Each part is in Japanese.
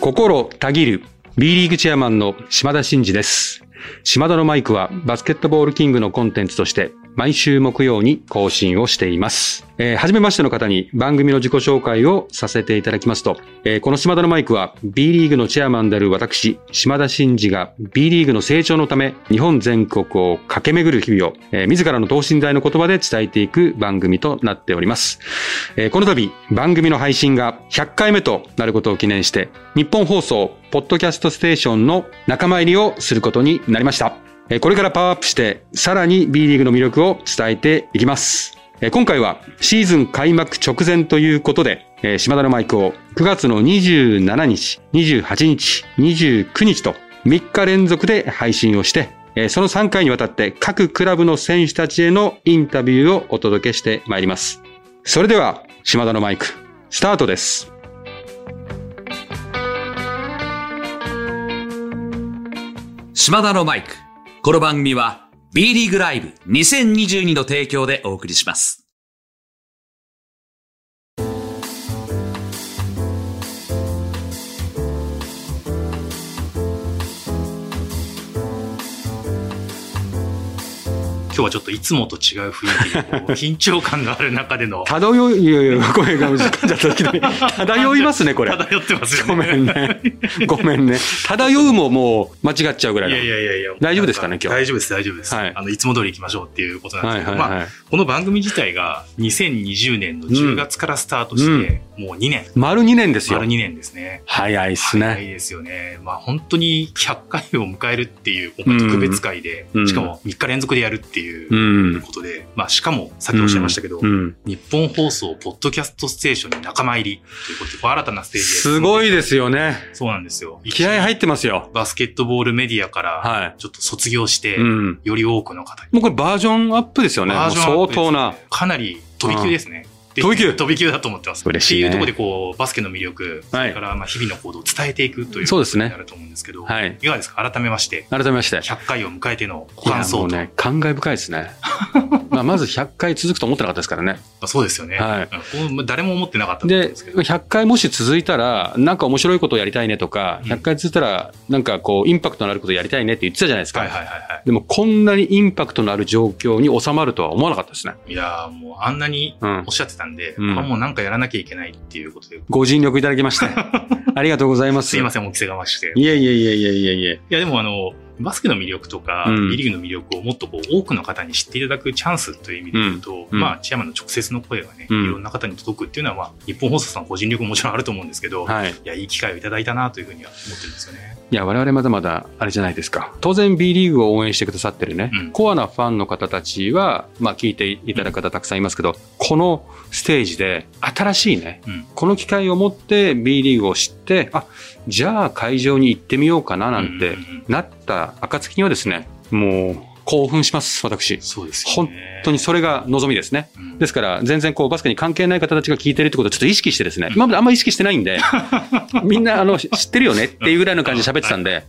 心たぎる B リーグチェアマンの島田真二です。島田のマイクはバスケットボールキングのコンテンツとして毎週木曜に更新をしています。えー、初めましての方に番組の自己紹介をさせていただきますと、えーこの島田のマイクは B リーグのチェアマンである私、島田真二が B リーグの成長のため日本全国を駆け巡る日々を、えー自らの等身大の言葉で伝えていく番組となっております。えーこの度番組の配信が100回目となることを記念して日本放送ポッドキャストステーションの仲間入りをすることになりました。これからパワーアップしてさらに B リーグの魅力を伝えていきます。今回はシーズン開幕直前ということで、島田のマイクを9月の27日、28日、29日と3日連続で配信をして、その3回にわたって各クラブの選手たちへのインタビューをお届けしてまいります。それでは、島田のマイク、スタートです。島田のマイク。この番組は B リーグライブ2022の提供でお送りします。今日はちょっといつもと違う雰囲気緊張感がある中での漂い、いやいや、声が難しかった時に、漂いますね、これ。漂ってますよね。ごめんね。ごめんね。漂うももう間違っちゃうぐらいいのやいやいやいや。大丈夫ですかね今日？大丈夫です、大丈夫です。はいあの、いつも通り行きましょうっていうことなんですけど、はいはいはいまあ、この番組自体が2020年の10月からスタートして、もう2年。丸2年ですよ丸。2年ですね。早いっすね。早いですよね。まあ本当に100回を迎えるっていう今回特別会で、うんしかも3日連続でやるっていううん。ことで、まあしかもさっきおっしゃいましたけど、うん。日本放送ポッドキャストステーションに仲間入りということで、新たなステージですごいですよね。そうなんですよ。気合入ってますよ。バスケットボールメディアかはら、ちょっと卒業して、うん。より多くの方に。もうこれバージョンアップですよね。ね相当な。かなり飛び級ですね。で飛び級飛び級だと思ってます。嬉しいねっていうところで、こう、バスケの魅力、そはいれから、まあ、日々の行動を伝えていくというそうですねことになると思うんですけど、はいいかがですか？改めまして、改めまして。100回を迎えての感想と。もうね、感慨深いですね。まあ、まず100回続くと思ってなかったですからね。まあそうですよね。はい誰も思ってなかったで、ですけど。100回もし続いたら、なんか面白いことをやりたいねとか、うん100回続いたら、なんかこう、インパクトのあることをやりたいねって言ってたじゃないですか。はいはいはいはでも、こんなにインパクトのある状況に収まるとは思わなかったですね。い。いやーもうあんなにうんおっ。しゃってたんで、うんあもうなんかやらなきゃいけないっていうことで、ご尽力いただきまして。ありがとうございます。すいません、お着せがまして。いえいえいえいえいえいえ。いや、でもあの、バスケの魅力とか、うん B リーグの魅力をもっとこう多くの方に知っていただくチャンスという意味で言うと、うんまあ、チェアマンの直接の声がね、うんいろんな方に届くっていうのは、まあ、日本放送さん個人力ももちろんあると思うんですけど、はい。いや、いい機会をいただいたなというふうには思ってるんですよね。いや、我々まだまだあれじゃないですか。当然 B リーグを応援してくださってるね、うん。コアなファンの方たちは、まあ聞いていただく方たくさんいますけど、このステージで新しいね、うん。この機会を持って B リーグを知って、あ、じゃあ会場に行ってみようかななんてなった暁にはですね、もう興奮します、私。そうですよ本ね。当にそれが望みですね。うんですから、全然こう、バスケに関係ない方たちが聞いてるってことをちょっと意識してですね、今まであんまり意識してないんで、みんな、あの、知ってるよねっていうぐらいの感じで喋ってたんで。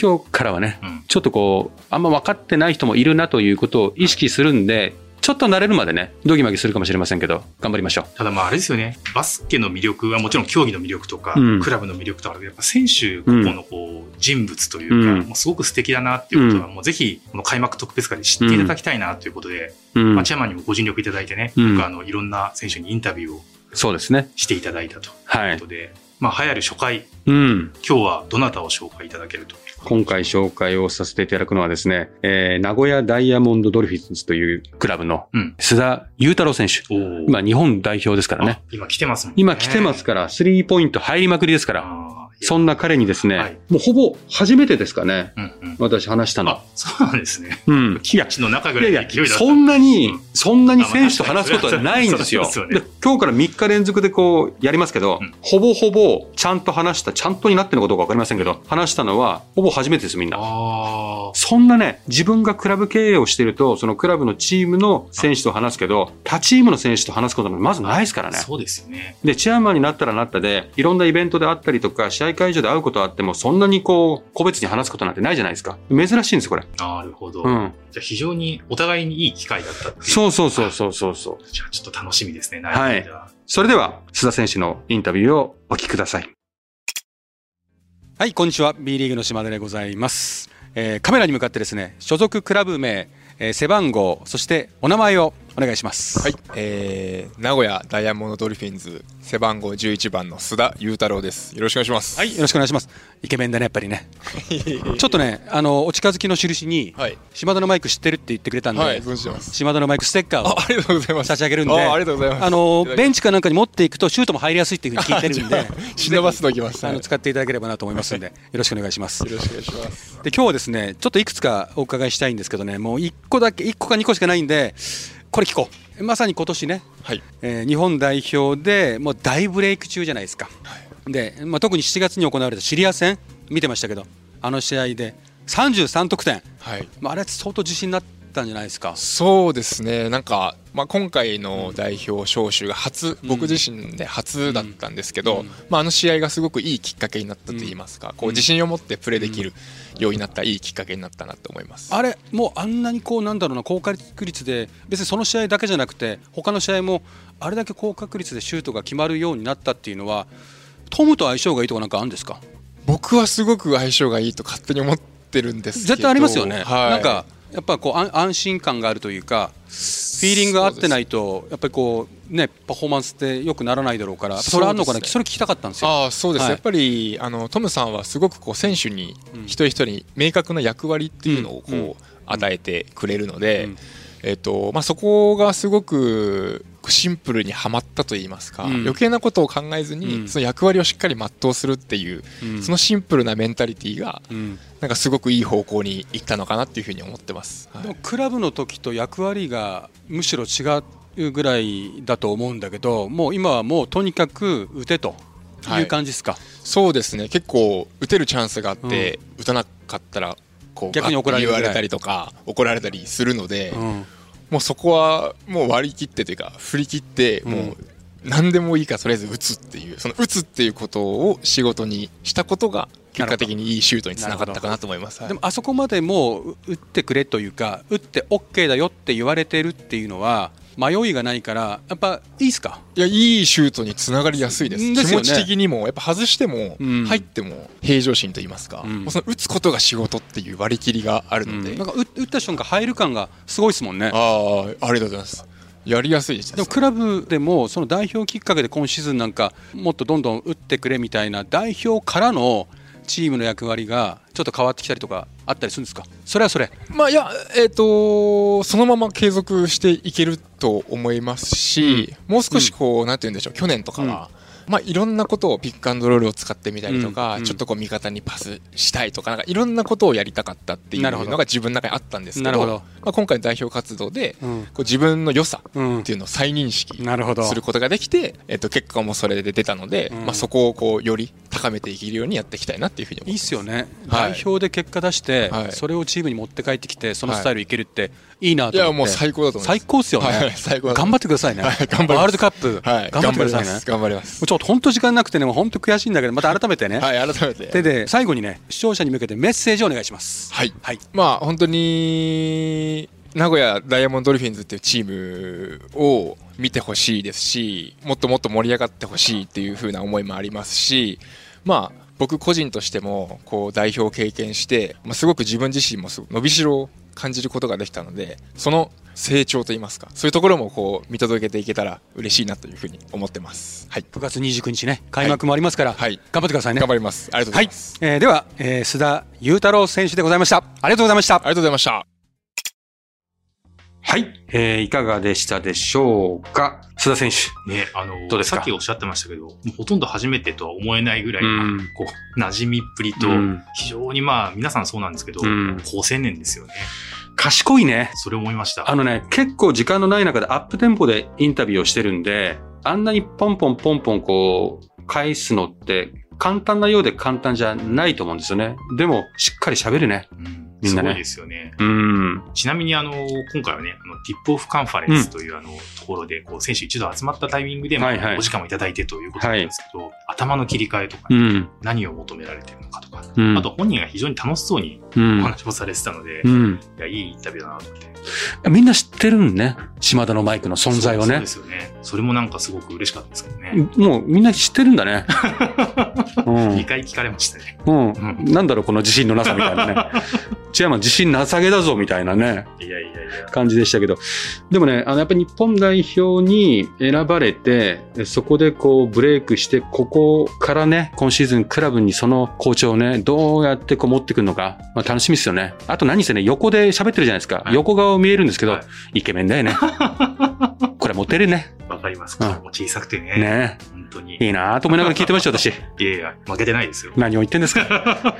今日からはね、うんちょっとこう、あんま分かってない人もいるなということを意識するんで、ちょっと慣れるまでね、ドギマギするかもしれませんけど、頑張りましょただまああれですよね、バスケの魅力はもちろん競技の魅力とか、うん。クラブの魅力とか、やっぱ選手個々のこう人物というか、うん。もうすごく素敵だなっていうことは、もうぜひこの開幕特別会で知っていただきたいなということで、まあ、チェアマンにもご尽力いただいてね、うん。よくあのいろんな選手にインタビューをそうですね。していただいたとはいいうこ。とで、まあ流行る初回、うん。今日はどなたを紹介いただけると今回紹介をさせていただくのはですね、えー、名古屋ダイヤモンドドルフィンズというクラブのうん須田雄太郎選手。おー今、日本代表ですからね。あ今来てますもんね。今来てますから、スリーポイント入りまくりですから、そんな彼にですね、はいもうほぼ初めてですかね、うんうん。私話したのあ。、そうなんですね。うん。キッチの中ぐらいの勢いだ。そんなに、うんそんなに選手と話すことはないんですよ。すよねで今日から3日連続でこうやりますけど、うんほぼほぼちゃんと話した、ちゃんとになってるのかどうかわかりませんけど、話したのはほぼ初めてです、みんな。あそんなね、自分がクラブ経営をしてると、そのクラブのチームの選手と話すけど、他チームの選手と話すことなんてまずないですからあ、ね。そうですよね。で、チェアマンになったらなったで、いろんなイベントであったりとか、試合会場で会うことはあっても、そんなにこう、個別に話すことなんてないじゃないですか。珍しいんですよ、これ。なるほど。うん。じゃあ非常にお互いにいい機会だったそうそうそうそうそうそう。じゃあちょっと楽しみですね。はいそれでは、須田選手のインタビューをお聞きください。はい、こんにちは。B リーグの島田でございます。えーカメラに向かってですね、所属クラブ名、えー背番号、そしてお名前をお願いします。はい、えー、名古屋ダイヤモンドドルフィンズ背番号11番の須田裕太郎です。よろしくお願いします。はい、よろしくお願いします。イケメンだね、やっぱりね。ちょっとね、あの、お近づきの印に、はい島田のマイク知ってるって言ってくれたんで、はい。島田のマイクステッカーあ、をありがとうございます。差し上げるんで、あありがとうございます。あのベンチかなんかに持っていくとシュートも入りやすいっていうふうに聞いてるんで、忍ばすときます。あのはい使っていただければなと思いますんで、よろしくお願いします。よろしくお願いします。で今日はですねちょっといくつかお伺いしたいんですけどねもう1個だけ1個か2個しかないんでこれ聞こうまさに今年ね、はい。えー日本代表でもう大ブレイク中じゃないですか、で、まあ、特に7月に行われたシリア戦見てましたけどあの試合で33得点、はい。まあ、あれ相当自信になったんじゃないですか。そうですね、なんか、まあ、今回の代表招集が初、僕自身で初だったんですけど、うん。まあ、あの試合がすごくいいきっかけになったといいますか、こう自信を持ってプレーできるようになったいいきっかけになったなと思います。あれもうあんなにこうなんだろうな高確率で別にその試合だけじゃなくて他の試合もあれだけ高確率でシュートが決まるようになったっていうのはトムと相性がいいとかなんかあるんですか？僕はすごく相性がいいと勝手に思ってるんですけど絶対ありますよね、はい、なんかやっぱこう安安心感があるというかフィーリングが合ってないとやっぱりこうねパフォーマンスって良くならないだろうからそれあるのかな？それ聞きたかったんですよ。ああそうです、はい。やっぱりあのトムさんはすごくこう選手に一人一人に明確な役割っていうのをこう、与えてくれるので、うん。えっとまあ、そこがすごくシンプルにはまったといいますか、うん。余計なことを考えずに、うん。その役割をしっかり全うするっていう、うん。そのシンプルなメンタリティーがうん。なんかすごくいい方向にいったのかなっていうふうに思ってます。はい。クラブの時と役割がむしろ違うぐらいだと思うんだけどもう今はもうとにかく打てという感じですか、そうですね。結構打てるチャンスがあって、打たなかったらこう逆に怒られたりとか怒られたりするので、うんもうそこはもう割り切ってというか振り切ってうんもう何でもいいからとりあえず打つっていうその打つっていうことを仕事にしたことが結果的にいいシュートにつながったかなと思います。はいでもあそこまでもう打ってくれというか打って OK だよって言われてるっていうのは迷いがないからやっぱいいですか？いやいいシュートにつながりやすいです。ね。気持ち的にもやっぱ外してもうん。入っても平常心と言いますか、うん。もうその打つことが仕事っていう割り切りがあるので、なんか打打った瞬間入る感がすごいですもんね。ああありがとうございますやりやすいです。でもクラブでもその代表きっかけで今シーズンなんかもっとどんどん打ってくれみたいな代表からのチームの役割がちょっと変わってきたりとかあったりするんですか？それはそれ。まあいやえっ、とそのまま継続していけると思いますし、もう少しこう、なんて言うんでしょう去年とかは、まあいろんなことをピックアンドロールを使ってみたりとか、うんちょっとこう味方にパスしたいとかなんかいろんなことをやりたかったっていうのが自分の中にあったんですけどまあ、今回の代表活動で、うん。こう自分の良さうん。っていうのを再認識なるほど。することができて、えっと結果もそれで出たので、うん。まあ、そこをこうより高めていけるようにやっていきたいなっていうふうに思いいっいますすよね、はい。代表で結果出して、はい。それをチームに持って帰ってきてそのスタイルいけるっていいなといやもう最高だと思います。最高っすよね、はい最高頑張ってくださいね、はい頑張ワールドカップ、はい頑張ってくださいね。頑張ります。ちょっと本当時間なくてねもう本当悔しいんだけどまた改めてね、はい改めて。でで最後にね視聴者に向けてメッセージをお願いします。はい。はい。まあ本当に名古屋ダイヤモンドドルフィンズっていうチームを見てほしいですしもっともっと盛り上がってほしいっていう風な思いもありますしまあ僕個人としてもこう代表を経験して、まあ、すごく自分自身もすごく伸びしろを感じることができたのでその成長といいますかそういうところもこう見届けていけたら嬉しいなというふうに思ってます。はい、9月29日ね開幕もありますから、はい頑張ってくださいね頑張ります。ありがとうごはいざいます。、えーでは、えー須田裕太郎選手でございましたありがとうございましたありがとうございました。はい、えーいかがでしたでしょうか？須田選手。ね、あのどうですか？さっきおっしゃってましたけど、ほとんど初めてとは思えないぐらい、うん。こう、馴染みっぷりと、うん。非常にまあ、皆さんそうなんですけど、うん。高青年ですよね。賢いね。それ思いました。あのね、結構時間のない中でアップテンポでインタビューをしてるんで、あんなにポンポンポンポンこう、返すのって簡単なようで簡単じゃないと思うんですよね。でも、しっかり喋るね。うんみんなねすごいですよね。うん。ちなみにあの、今回はね、あの、ティップオフカンファレンスというあの、ところで、こう、選手一度集まったタイミングで、まあはいはいお時間をいただいてということなんですけど、頭の切り替えとかね、うん。何を求められてるのかとか、うん。あと本人が非常に楽しそうにうんお話をされてたので、うん。いや、いいインタビューだなと思って聞みんな知ってるんね。島田のマイクの存在をねそうで。すよね。それもなんかすごく嬉しかったですけどね。もうみんな知ってるんだね。うん2回聞かれましたね。うん。なんだろう、この自信のなさみたいなね。チェアマン自信なさげだぞ、みたいなね、いやいやいや。感じでしたけど。でもね、あの、やっぱり日本代表に選ばれて、そこでこう、ブレイクして、ここからね、今シーズンクラブにその好調をね、どうやってこう持ってくるのか、まあ楽しみですよね。あと何せね、横で喋ってるじゃないですか。はい横顔見えるんですけど、はいイケメンだよね。これモテるね。わかります。うん顔も小さくてね。ね本当に。いいなと思いながら聞いてました、私。いやいや、負けてないですよ。何を言ってんですか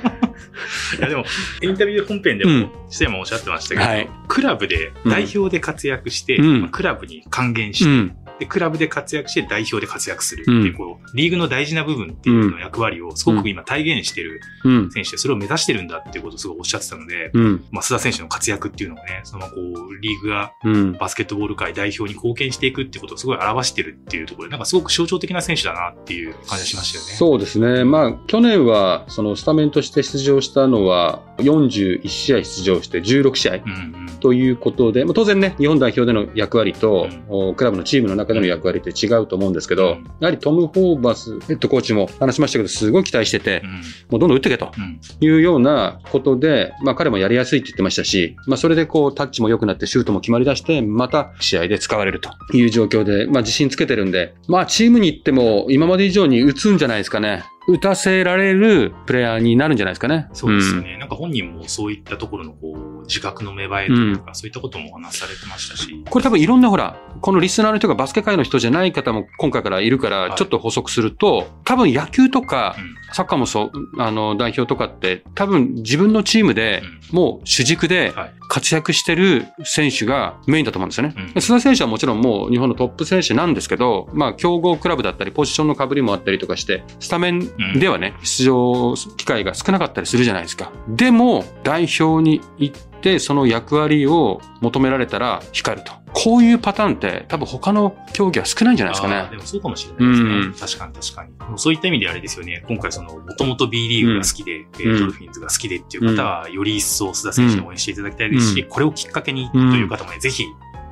いやでも、インタビュー本編でうんも、シテマおっしゃってましたけど、はいクラブで代表で活躍して、うんまあクラブに還元して、うん。で、クラブで活躍して代表で活躍するってうんいう、こう、リーグの大事な部分っていうの役割をすごく今体現してるうん。選手で、それを目指してるんだっていうことをすごいおっしゃってたので、須田選手の活躍っていうのがね、そのこう、リーグがうん。バスケットボール界代表に貢献していくっていうことをすごい表してるっていうところで、なんかすごく象徴的な選手だなっていう感じがしましたよね。そうですね。まあ、去年は、そのスタメンとして出場したのは、41試合出場して16試合うんうん。ということで、まあ、当然ね、日本代表での役割と、おクラブのチームの中での役割って違うと思うんですけど、うん。やはりトム・ホーバスヘッドコーチも話しましたけど、すごい期待してて、うん。もうどんどん打ってけとうん。いうようなことで、まあ彼もやりやすいって言ってましたし、まあそれでこうタッチも良くなってシュートも決まり出して、また試合で使われるという状況で、まあ自信つけてるんで、まあチームに行っても今まで以上に打つんじゃないですかね。打たせられるプレイヤーになるんじゃないですかね。そうですよね。なんか本人もそういったところのこう、自覚の芽生えというか、そういったこともお話しされてましたし。これ多分いろんなほら、このリスナーの人がバスケ界の人じゃない方も今回からいるから、はいちょっと補足すると、多分野球とかうんサッカーもそう、あの代表とかって、多分自分のチームでもう主軸ではい。活躍してる選手がメインだと思うんですよね。うん須田選手はもちろんもう日本のトップ選手なんですけど、まあ強豪クラブだったり、ポジションの被りもあったりとかして、スタメンではね、出場機会が少なかったりするじゃないですか。でも、代表に行って、その役割を求められたら光ると。こういうパターンって多分他の競技は少ないんじゃないですかね。でもそうかもしれないですね。うん確かに確かに。もうそういった意味であれですよね。今回その、もともと B リーグが好きで、えーうんドルフィンズが好きでっていう方は、より一層須田選手に応援していただきたいですし、うんこれをきっかけにという方もね、ぜひ、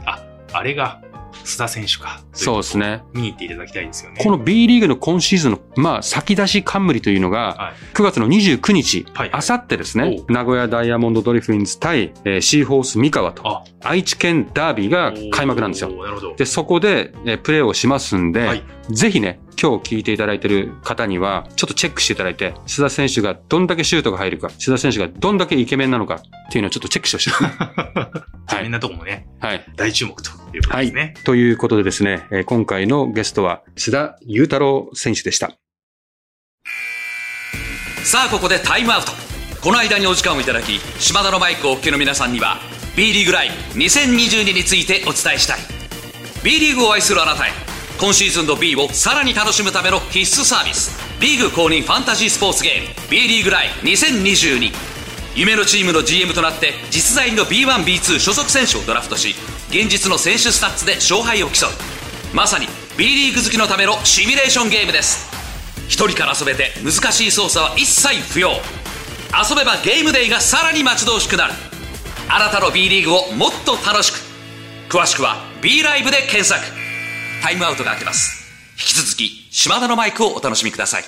あ、あれが須田選手か。そうですね。見に行っていただきたいですよね。この B リーグの今シーズンの、まあ、先出し冠というのが、はい。9月の29日、はいあさってですねお、名古屋ダイヤモンドドリフィンズ対、えーシーホース三河と、あ、愛知県ダービーが開幕なんですよ。おーなるほど。で、そこで、えープレーをしますんで、はいぜひね、今日聞いていただいてる方には、ちょっとチェックしていただいて、須田選手がどんだけシュートが入るか、須田選手がどんだけイケメンなのかっていうのをちょっとチェックしてほしいですね。大変なとこもね、はい。大注目ということですね。ということでですね、えー今回のゲストは須田雄太郎選手でした。さあここでタイムアウトこの間にお時間をいただき島田のマイクをお聞きの皆さんには B リーグライブ2022についてお伝えしたい。B リーグを愛するあなたへ今シーズンの B をさらに楽しむための必須サービスリーグ公認ファンタジースポーツゲーム B リーグライブ2022夢のチームの GM となって実在の B1B2 所属選手をドラフトし現実の選手スタッツで勝敗を競う。まさに B リーグ好きのためのシミュレーションゲームです。一人から遊べて難しい操作は一切不要。遊べばゲームデイがさらに待ち遠しくなる。あなたの B リーグをもっと楽しく。詳しくは B ライブで検索。タイムアウトが明けます。引き続き島田のマイクをお楽しみください。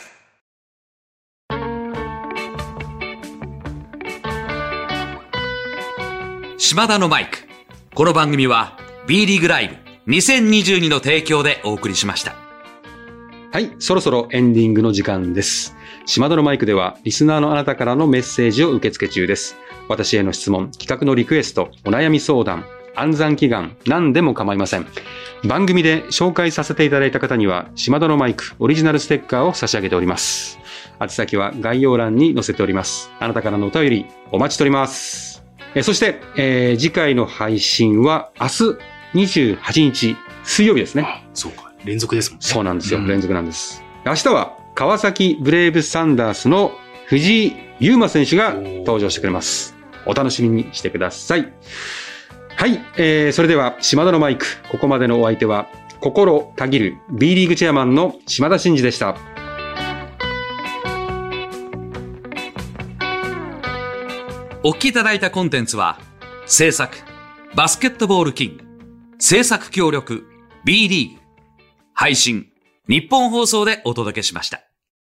島田のマイク。この番組は B リーグライブ2022の提供でお送りしました。はい、そろそろエンディングの時間です。島田のマイクでは、リスナーのあなたからのメッセージを受け付け中です。私への質問、企画のリクエスト、お悩み相談、暗算祈願、何でも構いません。番組で紹介させていただいた方には、島田のマイクオリジナルステッカーを差し上げております。宛先は概要欄に載せております。あなたからのお便り、お待ちしております。えーそして、えー次回の配信は明日28日水曜日ですね。あ、そうか。連続ですもんね。そうなんですよ。うん連続なんです。明日は川崎ブレイブサンダースの藤井優馬選手が登場してくれます。お楽しみにしてください。はい、えー、それでは島田のマイク、ここまでのお相手は心たぎる B リーグチェアマンの島田真二でした。お聞きいただいたコンテンツは制作バスケットボールキング。制作協力 B リーグ。配信日本放送でお届けしました。